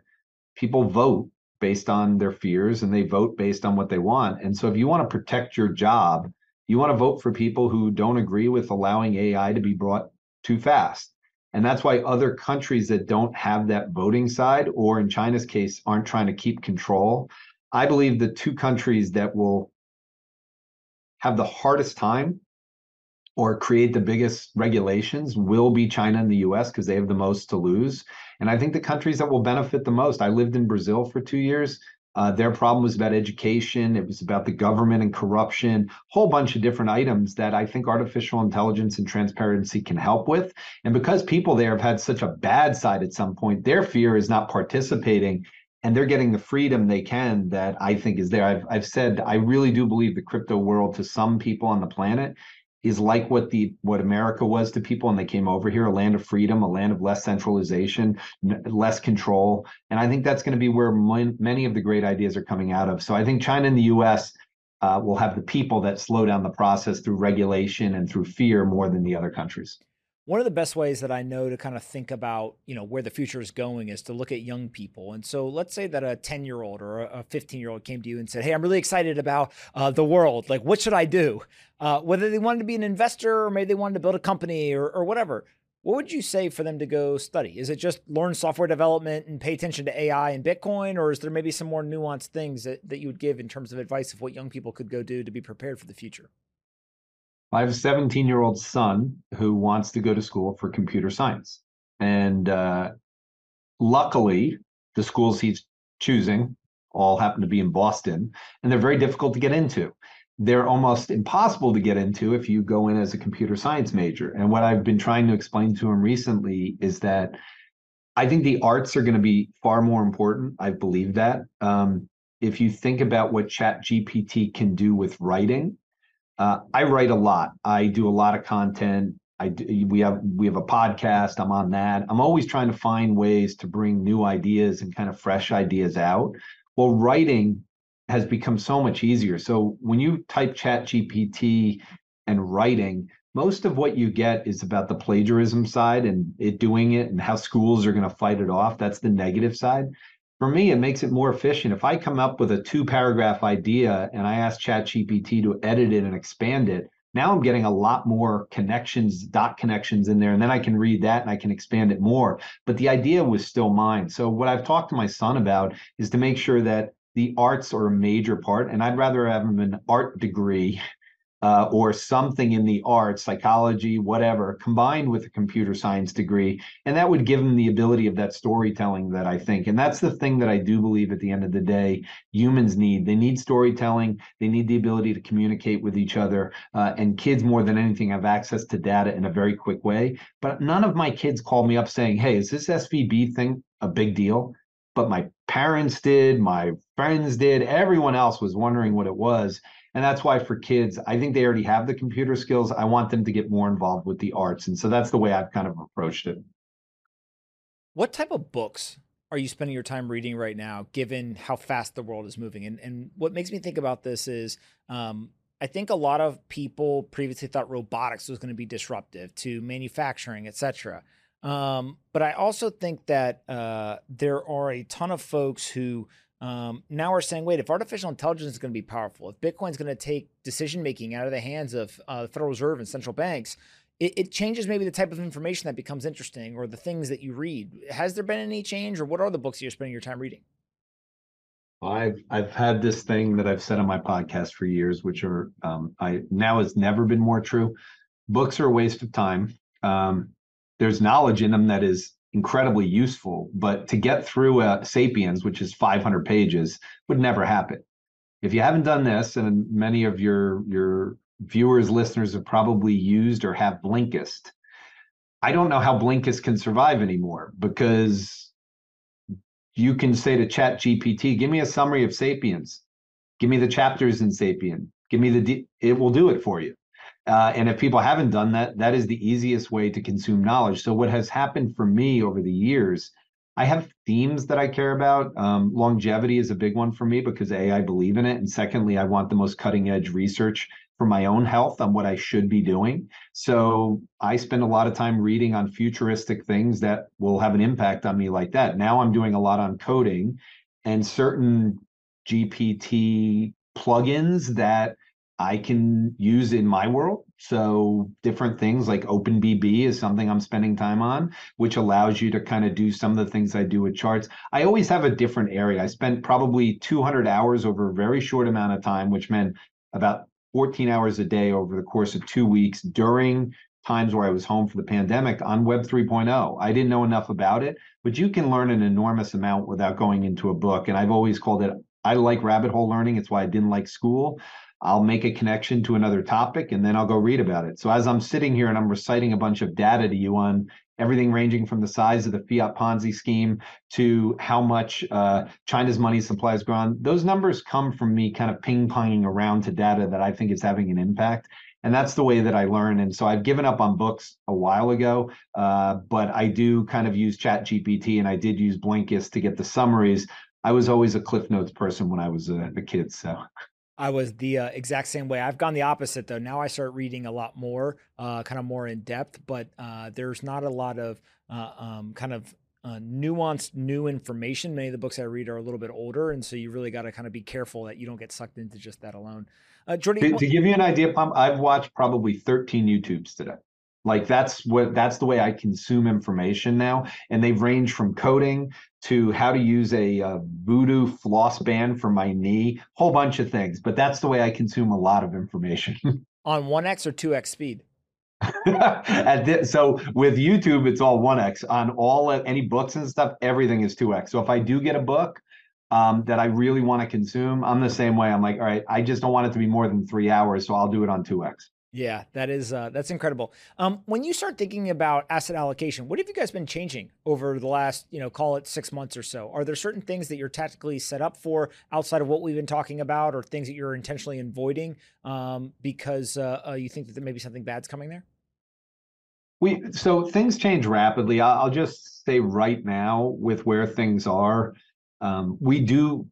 people vote based on their fears and they vote based on what they want. And so if you want to protect your job, you want to vote for people who don't agree with allowing AI to be brought too fast. And that's why other countries that don't have that voting side, or in China's case, aren't trying to keep control. I believe the two countries that will have the hardest time or create the biggest regulations will be China and the US because they have the most to lose. And I think the countries that will benefit the most, I lived in Brazil for two years. Uh, their problem was about education. It was about the government and corruption, whole bunch of different items that I think artificial intelligence and transparency can help with. And because people there have had such a bad side at some point, their fear is not participating and they're getting the freedom they can that I think is there. I've, I've said I really do believe the crypto world to some people on the planet is like what the what America was to people when they came over here, a land of freedom, a land of less centralization, less control, and I think that's going to be where many of the great ideas are coming out of. So I think China and the U.S. Uh, will have the people that slow down the process through regulation and through fear more than the other countries one of the best ways that I know to kind of think about, you know, where the future is going is to look at young people. And so let's say that a 10 year old or a 15 year old came to you and said, Hey, I'm really excited about uh, the world. Like, what should I do? Uh, whether they wanted to be an investor or maybe they wanted to build a company or, or whatever. What would you say for them to go study? Is it just learn software development and pay attention to AI and Bitcoin? Or is there maybe some more nuanced things that, that you would give in terms of advice of what young people could go do to be prepared for the future? I have a 17 year old son who wants to go to school for computer science. And uh, luckily, the schools he's choosing all happen to be in Boston, and they're very difficult to get into. They're almost impossible to get into if you go in as a computer science major. And what I've been trying to explain to him recently is that I think the arts are going to be far more important. I believe that. Um, if you think about what Chat GPT can do with writing, uh, I write a lot. I do a lot of content. I do, we have we have a podcast. I'm on that. I'm always trying to find ways to bring new ideas and kind of fresh ideas out. Well, writing has become so much easier. So when you type Chat GPT and writing, most of what you get is about the plagiarism side and it doing it and how schools are going to fight it off. That's the negative side for me, it makes it more efficient. If I come up with a two paragraph idea and I ask ChatGPT to edit it and expand it, now I'm getting a lot more connections, dot connections in there. And then I can read that and I can expand it more. But the idea was still mine. So, what I've talked to my son about is to make sure that the arts are a major part. And I'd rather have him an art degree uh, or something in the arts, psychology, whatever, combined with a computer science degree. And that would give them the ability of that storytelling that I think. And that's the thing that I do believe at the end of the day, humans need. They need storytelling, they need the ability to communicate with each other. Uh, and kids, more than anything, have access to data in a very quick way. But none of my kids call me up saying, hey, is this SVB thing a big deal? But my parents did, my friends did, everyone else was wondering what it was. And that's why for kids, I think they already have the computer skills. I want them to get more involved with the arts. And so that's the way I've kind of approached it. What type of books are you spending your time reading right now, given how fast the world is moving? And and what makes me think about this is um, I think a lot of people previously thought robotics was going to be disruptive to manufacturing, et cetera. Um, but I also think that uh, there are a ton of folks who um, now we're saying, wait, if artificial intelligence is going to be powerful, if Bitcoin's going to take decision making out of the hands of uh, the Federal Reserve and central banks, it, it, changes maybe the type of information that becomes interesting or the things that you read. Has there been any change, or what are the books you're spending your time reading? I've I've had this thing that I've said on my podcast for years, which are um, I now has never been more true. Books are a waste of time. Um, there's knowledge in them that is incredibly useful. But to get through a Sapiens, which is 500 pages, would never happen. If you haven't done this, and many of your your viewers, listeners have probably used or have Blinkist, I don't know how Blinkist can survive anymore because you can say to Chat GPT, "Give me a summary of Sapiens, give me the chapters in Sapien, give me the," it will do it for you. Uh, and if people haven't done that, that is the easiest way to consume knowledge. So, what has happened for me over the years, I have themes that I care about. Um, longevity is a big one for me because A, I believe in it. And secondly, I want the most cutting edge research for my own health on what I should be doing. So, I spend a lot of time reading on futuristic things that will have an impact on me like that. Now, I'm doing a lot on coding and certain GPT plugins that I can use in my world. So different things like OpenBB is something I'm spending time on, which allows you to kind of do some of the things I do with charts. I always have a different area. I spent probably 200 hours over a very short amount of time, which meant about 14 hours a day over the course of two weeks during times where I was home for the pandemic on Web 3.0. I didn't know enough about it, but you can learn an enormous amount without going into a book. And I've always called it I like rabbit hole learning. It's why I didn't like school. I'll make a connection to another topic and then I'll go read about it. So as I'm sitting here and I'm reciting a bunch of data to you on everything ranging from the size of the fiat Ponzi scheme to how much uh, China's money supply has grown, those numbers come from me kind of ping ponging around to data that I think is having an impact. And that's the way that I learn. And so I've given up on books a while ago, uh, but I do kind of use Chat GPT and I did use Blinkist to get the summaries. I was always a Cliff Notes person when I was a, a kid. So I was the uh, exact same way. I've gone the opposite though. Now I start reading a lot more, uh, kind of more in depth, but uh, there's not a lot of uh, um, kind of uh, nuanced new information. Many of the books I read are a little bit older, and so you really got to kind of be careful that you don't get sucked into just that alone. Uh, Jordi, to, to give you an idea, Pomp, I've watched probably 13 YouTubes today. Like that's what that's the way I consume information now, and they've ranged from coding to how to use a, a voodoo floss band for my knee, whole bunch of things. But that's the way I consume a lot of information. On one x or two x speed. this, so with YouTube, it's all one x. On all any books and stuff, everything is two x. So if I do get a book, um, that I really want to consume, I'm the same way. I'm like, all right, I just don't want it to be more than three hours, so I'll do it on 2x. Yeah, that is uh, that's incredible. Um, when you start thinking about asset allocation, what have you guys been changing over the last, you know, call it six months or so? Are there certain things that you're tactically set up for outside of what we've been talking about, or things that you're intentionally avoiding um, because uh, uh, you think that there may be something bad's coming there? We so things change rapidly. I'll, I'll just say right now with where things are, um, we do.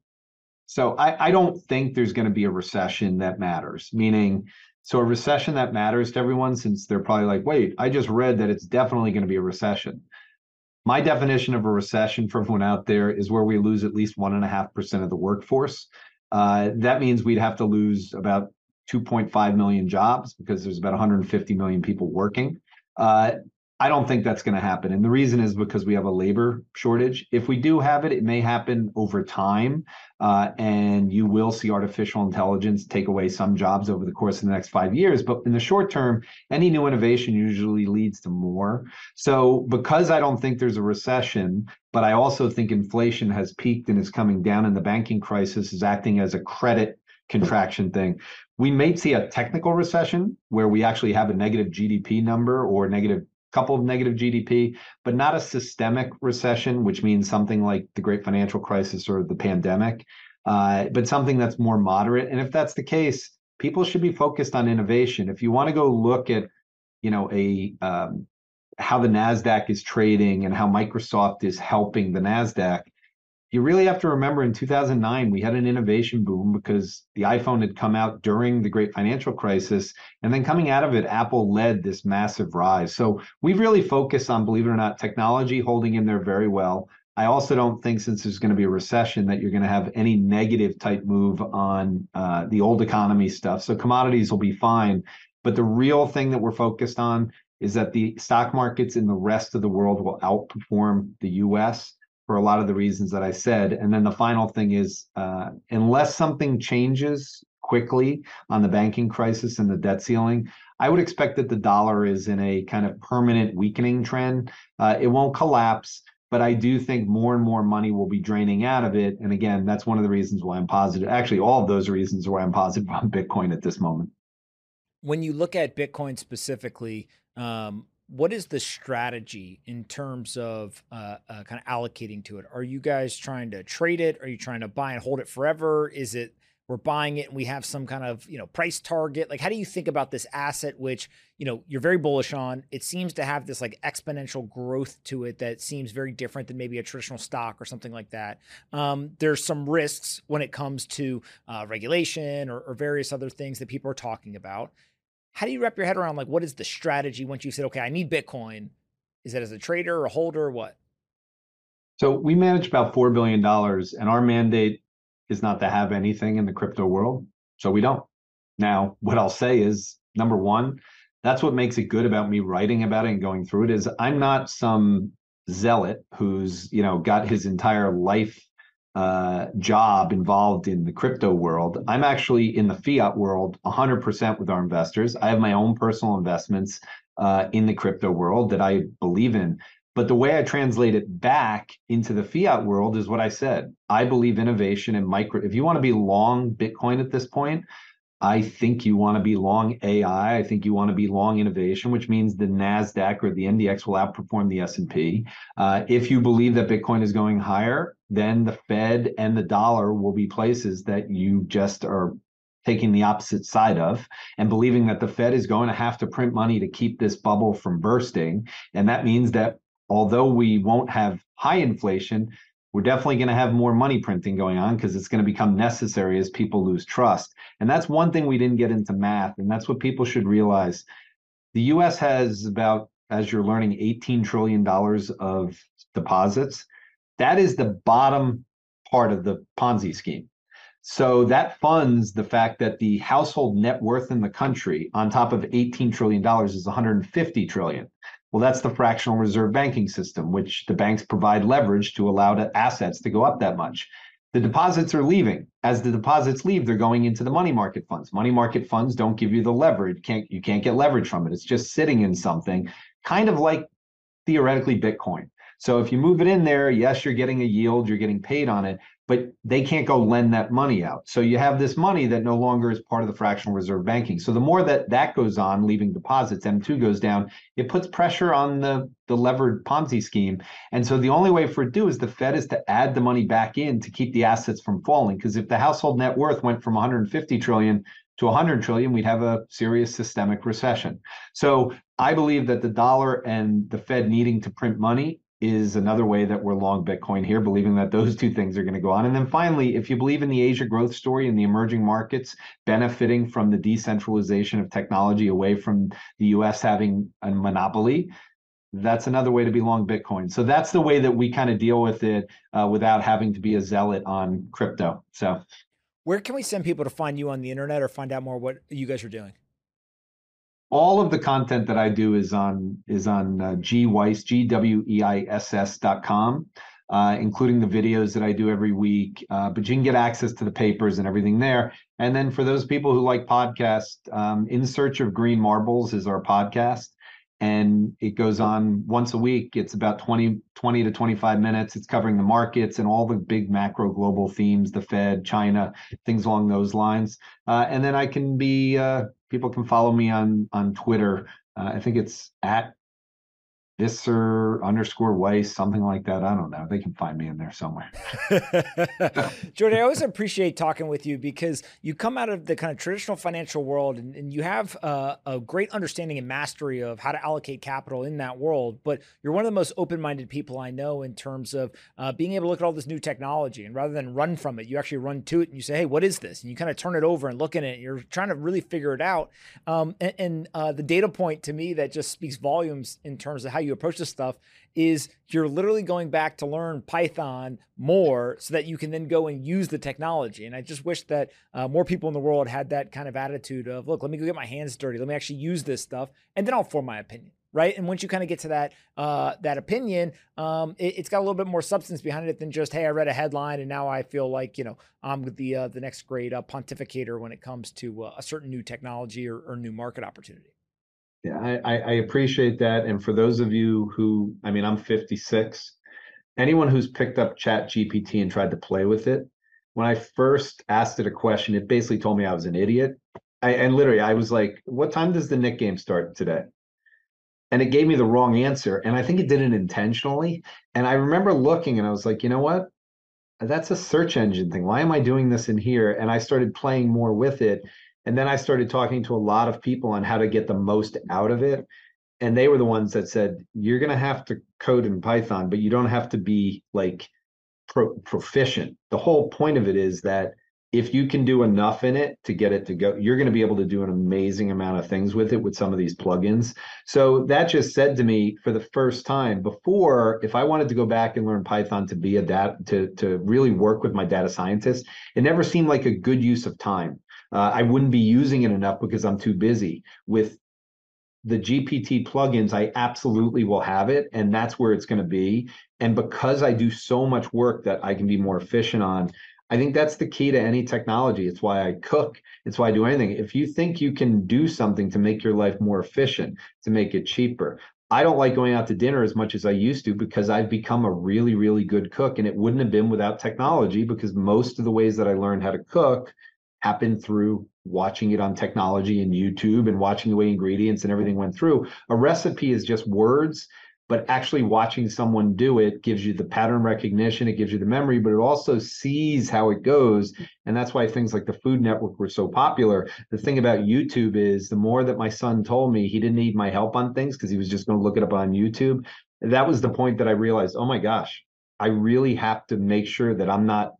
So I, I don't think there's going to be a recession that matters. Meaning so a recession that matters to everyone, since they're probably like, wait, I just read that it's definitely going to be a recession. My definition of a recession for everyone out there is where we lose at least one and a half percent of the workforce. Uh, that means we'd have to lose about 2.5 million jobs because there's about 150 million people working. Uh, I don't think that's going to happen. And the reason is because we have a labor shortage. If we do have it, it may happen over time. Uh, and you will see artificial intelligence take away some jobs over the course of the next five years. But in the short term, any new innovation usually leads to more. So, because I don't think there's a recession, but I also think inflation has peaked and is coming down, and the banking crisis is acting as a credit contraction thing. We may see a technical recession where we actually have a negative GDP number or negative couple of negative GDP, but not a systemic recession, which means something like the great financial crisis or the pandemic, uh, but something that's more moderate. And if that's the case, people should be focused on innovation. If you want to go look at, you know, a um, how the Nasdaq is trading and how Microsoft is helping the Nasdaq, you really have to remember in 2009 we had an innovation boom because the iphone had come out during the great financial crisis and then coming out of it apple led this massive rise. So we've really focused on believe it or not technology holding in there very well. I also don't think since there's going to be a recession that you're going to have any negative type move on uh, the old economy stuff. So commodities will be fine but the real thing that we're focused on is that the stock markets in the rest of the world will outperform the us for a lot of the reasons that I said. And then the final thing is, uh, unless something changes quickly on the banking crisis and the debt ceiling, I would expect that the dollar is in a kind of permanent weakening trend. Uh, it won't collapse, but I do think more and more money will be draining out of it. And again, that's one of the reasons why I'm positive. Actually, all of those reasons why I'm positive on Bitcoin at this moment. When you look at Bitcoin specifically, um, what is the strategy in terms of uh, uh, kind of allocating to it? Are you guys trying to trade it? Are you trying to buy and hold it forever? Is it we're buying it and we have some kind of you know price target? Like, how do you think about this asset, which you know you're very bullish on? It seems to have this like exponential growth to it that seems very different than maybe a traditional stock or something like that. Um, there's some risks when it comes to uh, regulation or, or various other things that people are talking about how do you wrap your head around like what is the strategy once you said, okay, I need Bitcoin? Is that as a trader or a holder or what? So we manage about $4 billion, and our mandate is not to have anything in the crypto world. So we don't. Now, what I'll say is number one, that's what makes it good about me writing about it and going through it is I'm not some zealot who's, you know, got his entire life uh, job involved in the crypto world. I'm actually in the fiat world 100% with our investors. I have my own personal investments uh, in the crypto world that I believe in. But the way I translate it back into the fiat world is what I said. I believe innovation and micro. If you want to be long Bitcoin at this point, I think you want to be long AI. I think you want to be long innovation, which means the Nasdaq or the NDX will outperform the S and P. Uh, if you believe that Bitcoin is going higher, then the Fed and the dollar will be places that you just are taking the opposite side of and believing that the Fed is going to have to print money to keep this bubble from bursting. And that means that although we won't have high inflation, we're definitely going to have more money printing going on because it's going to become necessary as people lose trust. And that's one thing we didn't get into math. And that's what people should realize. The US has about, as you're learning, $18 trillion of deposits. That is the bottom part of the Ponzi scheme. So that funds the fact that the household net worth in the country on top of $18 trillion is 150 trillion. Well, that's the fractional reserve banking system, which the banks provide leverage to allow the assets to go up that much. The deposits are leaving. As the deposits leave, they're going into the money market funds. Money market funds don't give you the leverage. Can't you can't get leverage from it. It's just sitting in something, kind of like theoretically Bitcoin. So if you move it in there, yes, you're getting a yield, you're getting paid on it, but they can't go lend that money out. So you have this money that no longer is part of the fractional reserve banking. So the more that that goes on, leaving deposits, M2 goes down, it puts pressure on the, the levered Ponzi scheme. And so the only way for it to do is the Fed is to add the money back in to keep the assets from falling. Because if the household net worth went from 150 trillion to 100 trillion, we'd have a serious systemic recession. So I believe that the dollar and the Fed needing to print money is another way that we're long Bitcoin here, believing that those two things are going to go on. And then finally, if you believe in the Asia growth story and the emerging markets benefiting from the decentralization of technology away from the US having a monopoly, that's another way to be long Bitcoin. So that's the way that we kind of deal with it uh, without having to be a zealot on crypto. So, where can we send people to find you on the internet or find out more what you guys are doing? All of the content that I do is on is on uh, gweiss g w e i s s dot com, uh, including the videos that I do every week. Uh, but you can get access to the papers and everything there. And then for those people who like podcasts, um, In Search of Green Marbles is our podcast and it goes on once a week. It's about 20, 20 to 25 minutes. It's covering the markets and all the big macro global themes, the Fed, China, things along those lines. Uh, and then I can be, uh, people can follow me on on Twitter. Uh, I think it's at Visser underscore Weiss, something like that. I don't know. They can find me in there somewhere. Jordan, I always appreciate talking with you because you come out of the kind of traditional financial world and, and you have uh, a great understanding and mastery of how to allocate capital in that world. But you're one of the most open minded people I know in terms of uh, being able to look at all this new technology. And rather than run from it, you actually run to it and you say, hey, what is this? And you kind of turn it over and look at it. And You're trying to really figure it out. Um, and, and uh, the data point to me that just speaks volumes in terms of how you approach this stuff is you're literally going back to learn Python more so that you can then go and use the technology. And I just wish that uh, more people in the world had that kind of attitude of, look, let me go get my hands dirty. Let me actually use this stuff, and then I'll form my opinion. Right, and once you kind of get to that uh, that opinion, um, it, has got a little bit more substance behind it than just hey, I read a headline and now I feel like you know I'm the uh, the next great uh, pontificator when it comes to uh, a certain new technology or, or new market opportunity. Yeah, I, I appreciate that. And for those of you who, I mean, I'm 56. Anyone who's picked up Chat GPT and tried to play with it, when I first asked it a question, it basically told me I was an idiot. I, and literally, I was like, "What time does the Knick game start today?" And it gave me the wrong answer, and I think it did it intentionally. And I remember looking, and I was like, "You know what? That's a search engine thing. Why am I doing this in here?" And I started playing more with it, and then I started talking to a lot of people on how to get the most out of it. And they were the ones that said, you're going to have to code in Python, but you don't have to be like pro- proficient. The whole point of it is that if you can do enough in it to get it to go, you're going to be able to do an amazing amount of things with it with some of these plugins. So that just said to me for the first time before, if I wanted to go back and learn Python to be a data to to really work with my data scientist, it never seemed like a good use of time. Uh, I wouldn't be using it enough because I'm too busy. With the GPT plugins, I absolutely will have it, and that's where it's going to be. And because I do so much work that I can be more efficient on, I think that's the key to any technology. It's why I cook. It's why I do anything. If you think you can do something to make your life more efficient, to make it cheaper, I don't like going out to dinner as much as I used to because I've become a really, really good cook. And it wouldn't have been without technology because most of the ways that I learned how to cook happened through watching it on technology and YouTube and watching the way ingredients and everything went through. A recipe is just words, but actually watching someone do it gives you the pattern recognition, it gives you the memory, but it also sees how it goes. And that's why things like the Food Network were so popular. The thing about YouTube is the more that my son told me he didn't need my help on things because he was just going to look it up on YouTube. That was the point that I realized, oh my gosh, I really have to make sure that I'm not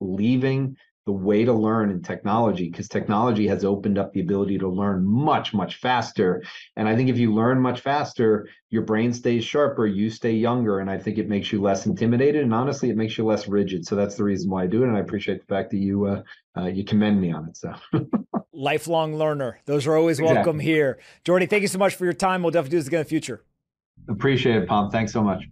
leaving the way to learn in technology because technology has opened up the ability to learn much much faster. And i think if you learn much faster your brain stays sharper you stay younger and i think it makes you less intimidated and honestly it makes you less rigid. So that's the reason why i do it and i appreciate the fact that you uh, uh, you commend me on it so. Lifelong learner. Those are always welcome exactly. here. Jordi thank you so much for your time. We'll definitely do this again in the future. Appreciate it Pomp thanks so much